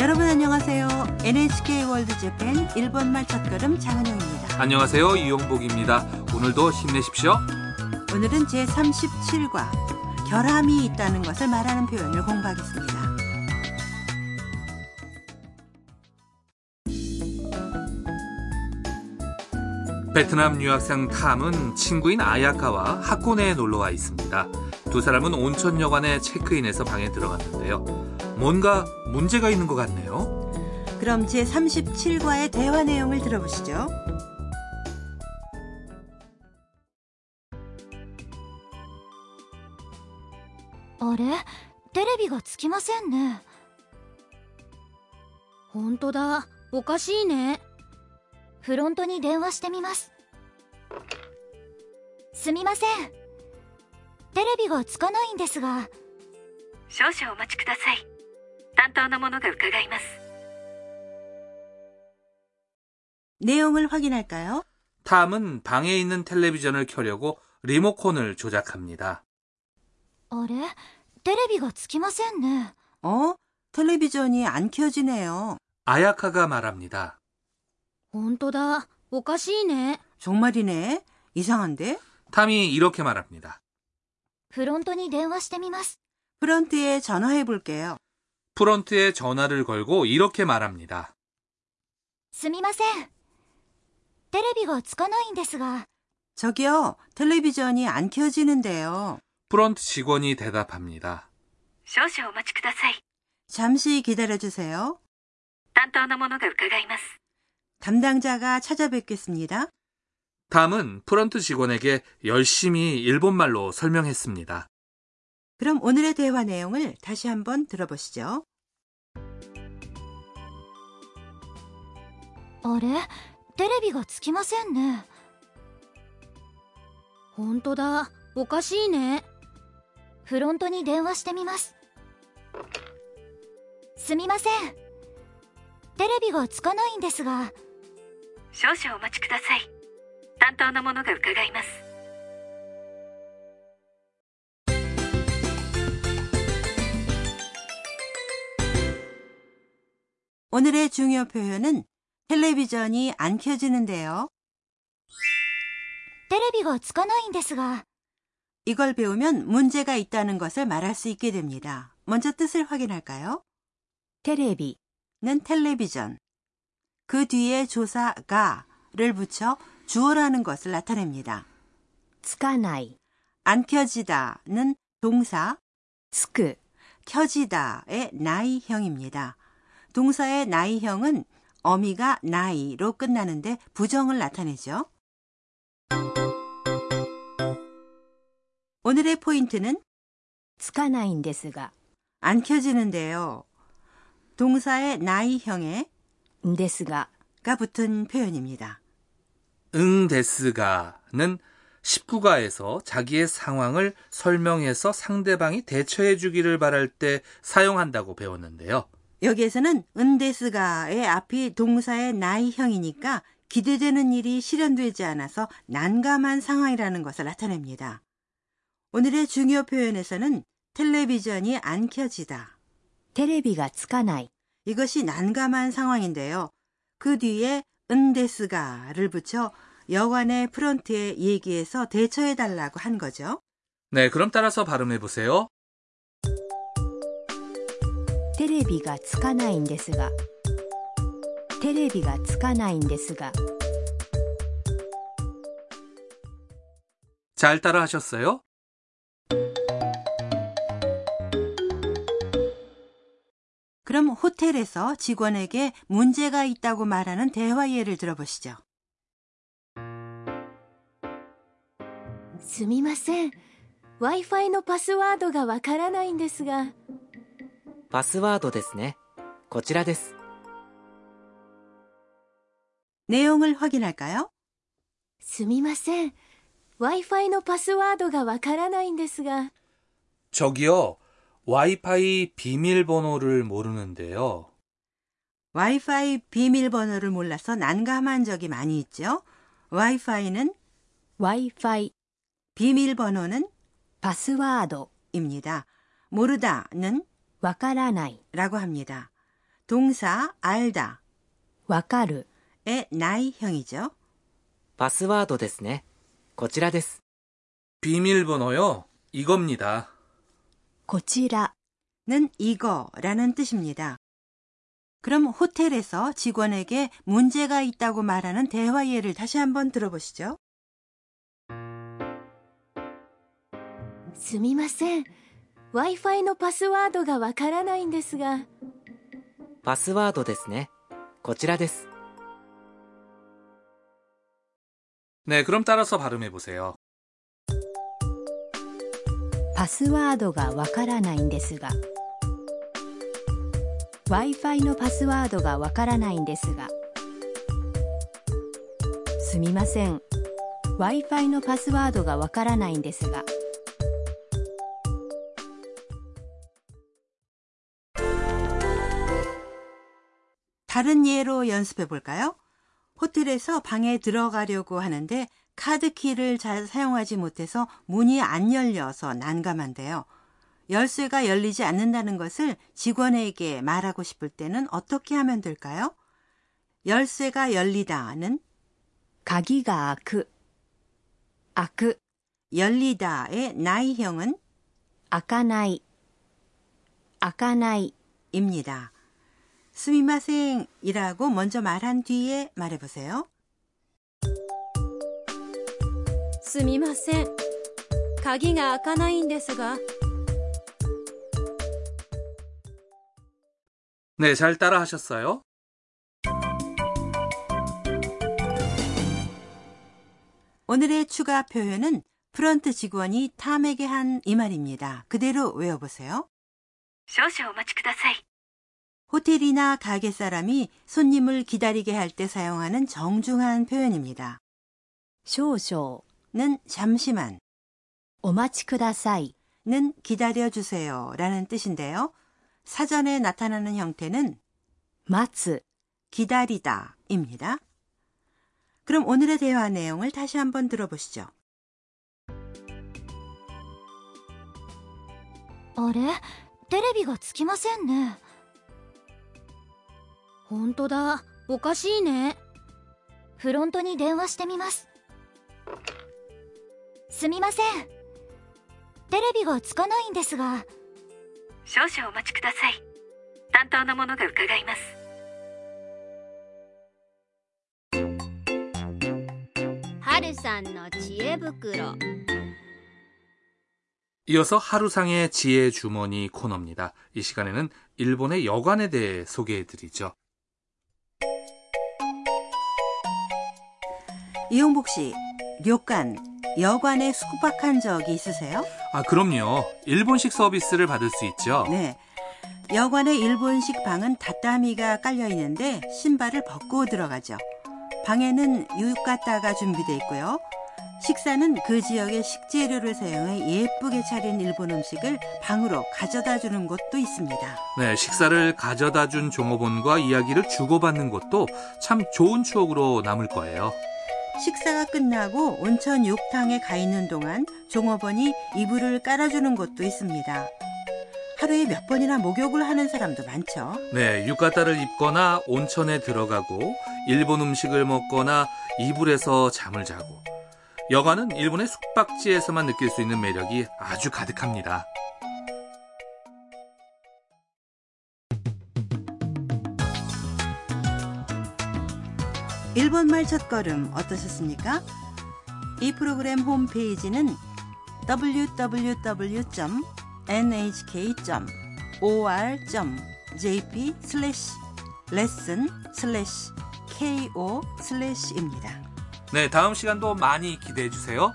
여러분 안녕하세요. NHK 월드 재팬 일본말 첫걸음 장은영입니다. 안녕하세요. 이용복입니다. 오늘도 힘내십시오. 오늘은 제37과 결함이 있다는 것을 말하는 표현을 공부하겠습니다. 베트남 유학생 탐은 친구인 아야카와 학고내에 놀러 와 있습니다. 두 사람은 온천여관에 체크인해서 방에 들어갔는데요. 뭔가 문제가 있는 것 같네요. 그럼 제37과의 대화 내용을 들어보시죠. あれテレビがつきませんねほんとだおかしいねフロントに電話してみますすみませんテレビがつかないんですが少々お待ちください 担当の者が伺います 내용을 확인할까요? 탐은 방에 있는 텔레비전을 켜려고 리모컨을 조작합니다. あれテレビがつきませんね 어? 텔레비전이 안 켜지네요. 아야카가 말합니다. ほんとだおかしいね 정말이네. 이상한데? 탐이 이렇게 말합니다. フロントに電話してみます 프런트에 전화해 볼게요. 프런트에 전화를 걸고 이렇게 말합니다. すみませんテレビがつかないんですが 저기요, 텔레비전이 안 켜지는데요. 프런트 직원이 대답합니다. 少々お待ちください 잠시 기다려 주세요. 担当の者が伺います 담당자가 찾아뵙겠습니다. 탐은 프런트 직원에게 열심히 일본말로 설명했습니다. 그럼 오늘의 대화 내용을 다시 한번 들어보시죠. あれテレビがつきませんねほんとだおかしいねフロントに電話してみますすみませんテレビがつかないんですが少々お待ちください担当の者が伺います 오늘의 중요 표현은 텔레비전이 안 켜지는데요. テレビがつかないんですが 이걸 배우면 문제가 있다는 것을 말할 수 있게 됩니다. 먼저 뜻을 확인할까요? 테레비는 텔레비전. 그 뒤에 조사 가를 붙여 주어라는 것을 나타냅니다. つかない 안 켜지다는 동사 つく 켜지다의 나이형입니다. 동사의 나이형은 어미가 나이로 끝나는데 부정을 나타내죠. 오늘의 포인트는 つかないんですが 안 켜지는데요. 동사의 나이형에 んですが 가 붙은 표현입니다. 응 데스가는 19가에서 자기의 상황을 설명해서 상대방이 대처해 주기를 바랄 때 사용한다고 배웠는데요. 여기에서는 은데스가의 앞이 동사의 나이형이니까 기대되는 일이 실현되지 않아서 난감한 상황이라는 것을 나타냅니다. 오늘의 중요 표현에서는 텔레비전이 안 켜지다. テレビがつかない 이것이 난감한 상황인데요. 그 뒤에 은데스가를 붙여 여관의 프런트에 얘기해서 대처해달라고 한 거죠. 네, 그럼 따라서 발음해 보세요. テレビがつかないんですがテレビがつかないんですが 잘 따라 하셨어요? 그럼 호텔에서 직원에게 문제가 있다고 말하는 대화 예를 들어보시죠. すみません Wi-Fi のパスワードがわからないんですが パスワードですね。こちらです。内容을 확인할까요? すみません。Wi-Fiのパスワードがわからないんですが。 저기요. Wi-Fi 비밀번호를 모르는데요。Wi-Fi 비밀번호를 몰라서 난감한 적이 많이 있죠。Wi-Fi 는 Wi-Fi 비밀번호는 파스와드입니다. 모르다는 わからない 라고 합니다. 동사 알다 わかる 의 나이형이죠. パスワードですね。こちらです。 비밀번호요. 이겁니다. こちら 는 이거라는 뜻입니다. 그럼 호텔에서 직원에게 문제가 있다고 말하는 대화 예를 다시 한번 들어보시죠. すみません Wi-Fi のパスワードがわからないんですがパスワードですね。こちらです。 네, 그럼 따라서 발음해 보세요. パスワードがわからないんですが Wi-Fi のパスワードがわからないんですがすみません Wi-Fi のパスワードがわからないんですが 다른 예로 연습해 볼까요? 호텔에서 방에 들어가려고 하는데 카드키를 잘 사용하지 못해서 문이 안 열려서 난감한데요. 열쇠가 열리지 않는다는 것을 직원에게 말하고 싶을 때는 어떻게 하면 될까요? 열쇠가 열리다는 가기가 아크 아크 열리다의 나이형은 아까나이 아까나이입니다. 스미마생이라고 먼저 말한 뒤에 말해보세요. すみません鍵が開かないんですが 네, 잘 따라 하셨어요? 오늘의 추가 표현은 프런트 직원이 탐에게 한 이 말입니다. 그대로 외워보세요. 少々お待ちください。 호텔이나 가게 사람이 손님을 기다리게 할 때 사용하는 정중한 표현입니다. 少々 는 잠시만, お待ちください 는 기다려주세요 라는 뜻인데요. 사전에 나타나는 형태는 待つ 기다리다 입니다. 그럼 오늘의 대화 내용을 다시 한번 들어보시죠. あれテレビがつきませんね 本当だおかしいねフロントに電話してみますすみませんテレビがつかないんですが少々お待ちください。担当の者が伺います。春さんの知恵袋 이어서 하루상의 지혜 주머니 코너입니다. 이 시간에는 일본의 여관에 대해 소개해 드리죠. 이용복 씨, 료관, 여관에 숙박한 적이 있으세요? 아, 그럼요. 일본식 서비스를 받을 수 있죠. 네. 여관의 일본식 방은 tatami가 깔려 있는데 신발을 벗고 들어가죠. 방에는 유가타가 준비되어 있고요. 식사는 그 지역의 식재료를 사용해 예쁘게 차린 일본 음식을 방으로 가져다 주는 곳도 있습니다. 네, 식사를 가져다 준 종업원과 이야기를 주고받는 것도 참 좋은 추억으로 남을 거예요. 식사가 끝나고 온천 욕탕에 가 있는 동안 종업원이 이불을 깔아주는 곳도 있습니다. 하루에 몇 번이나 목욕을 하는 사람도 많죠. 네,浴衣를 입거나 온천에 들어가고 일본 음식을 먹거나 이불에서 잠을 자고 여관은 일본의 숙박지에서만 느낄 수 있는 매력이 아주 가득합니다. 일본말 첫걸음 어떠셨습니까? 이 프로그램 홈페이지는 www.nhk.or.jp 슬래시 레슨 슬래시 ko 슬래시입니다. 네, 다음 시간도 많이 기대해 주세요.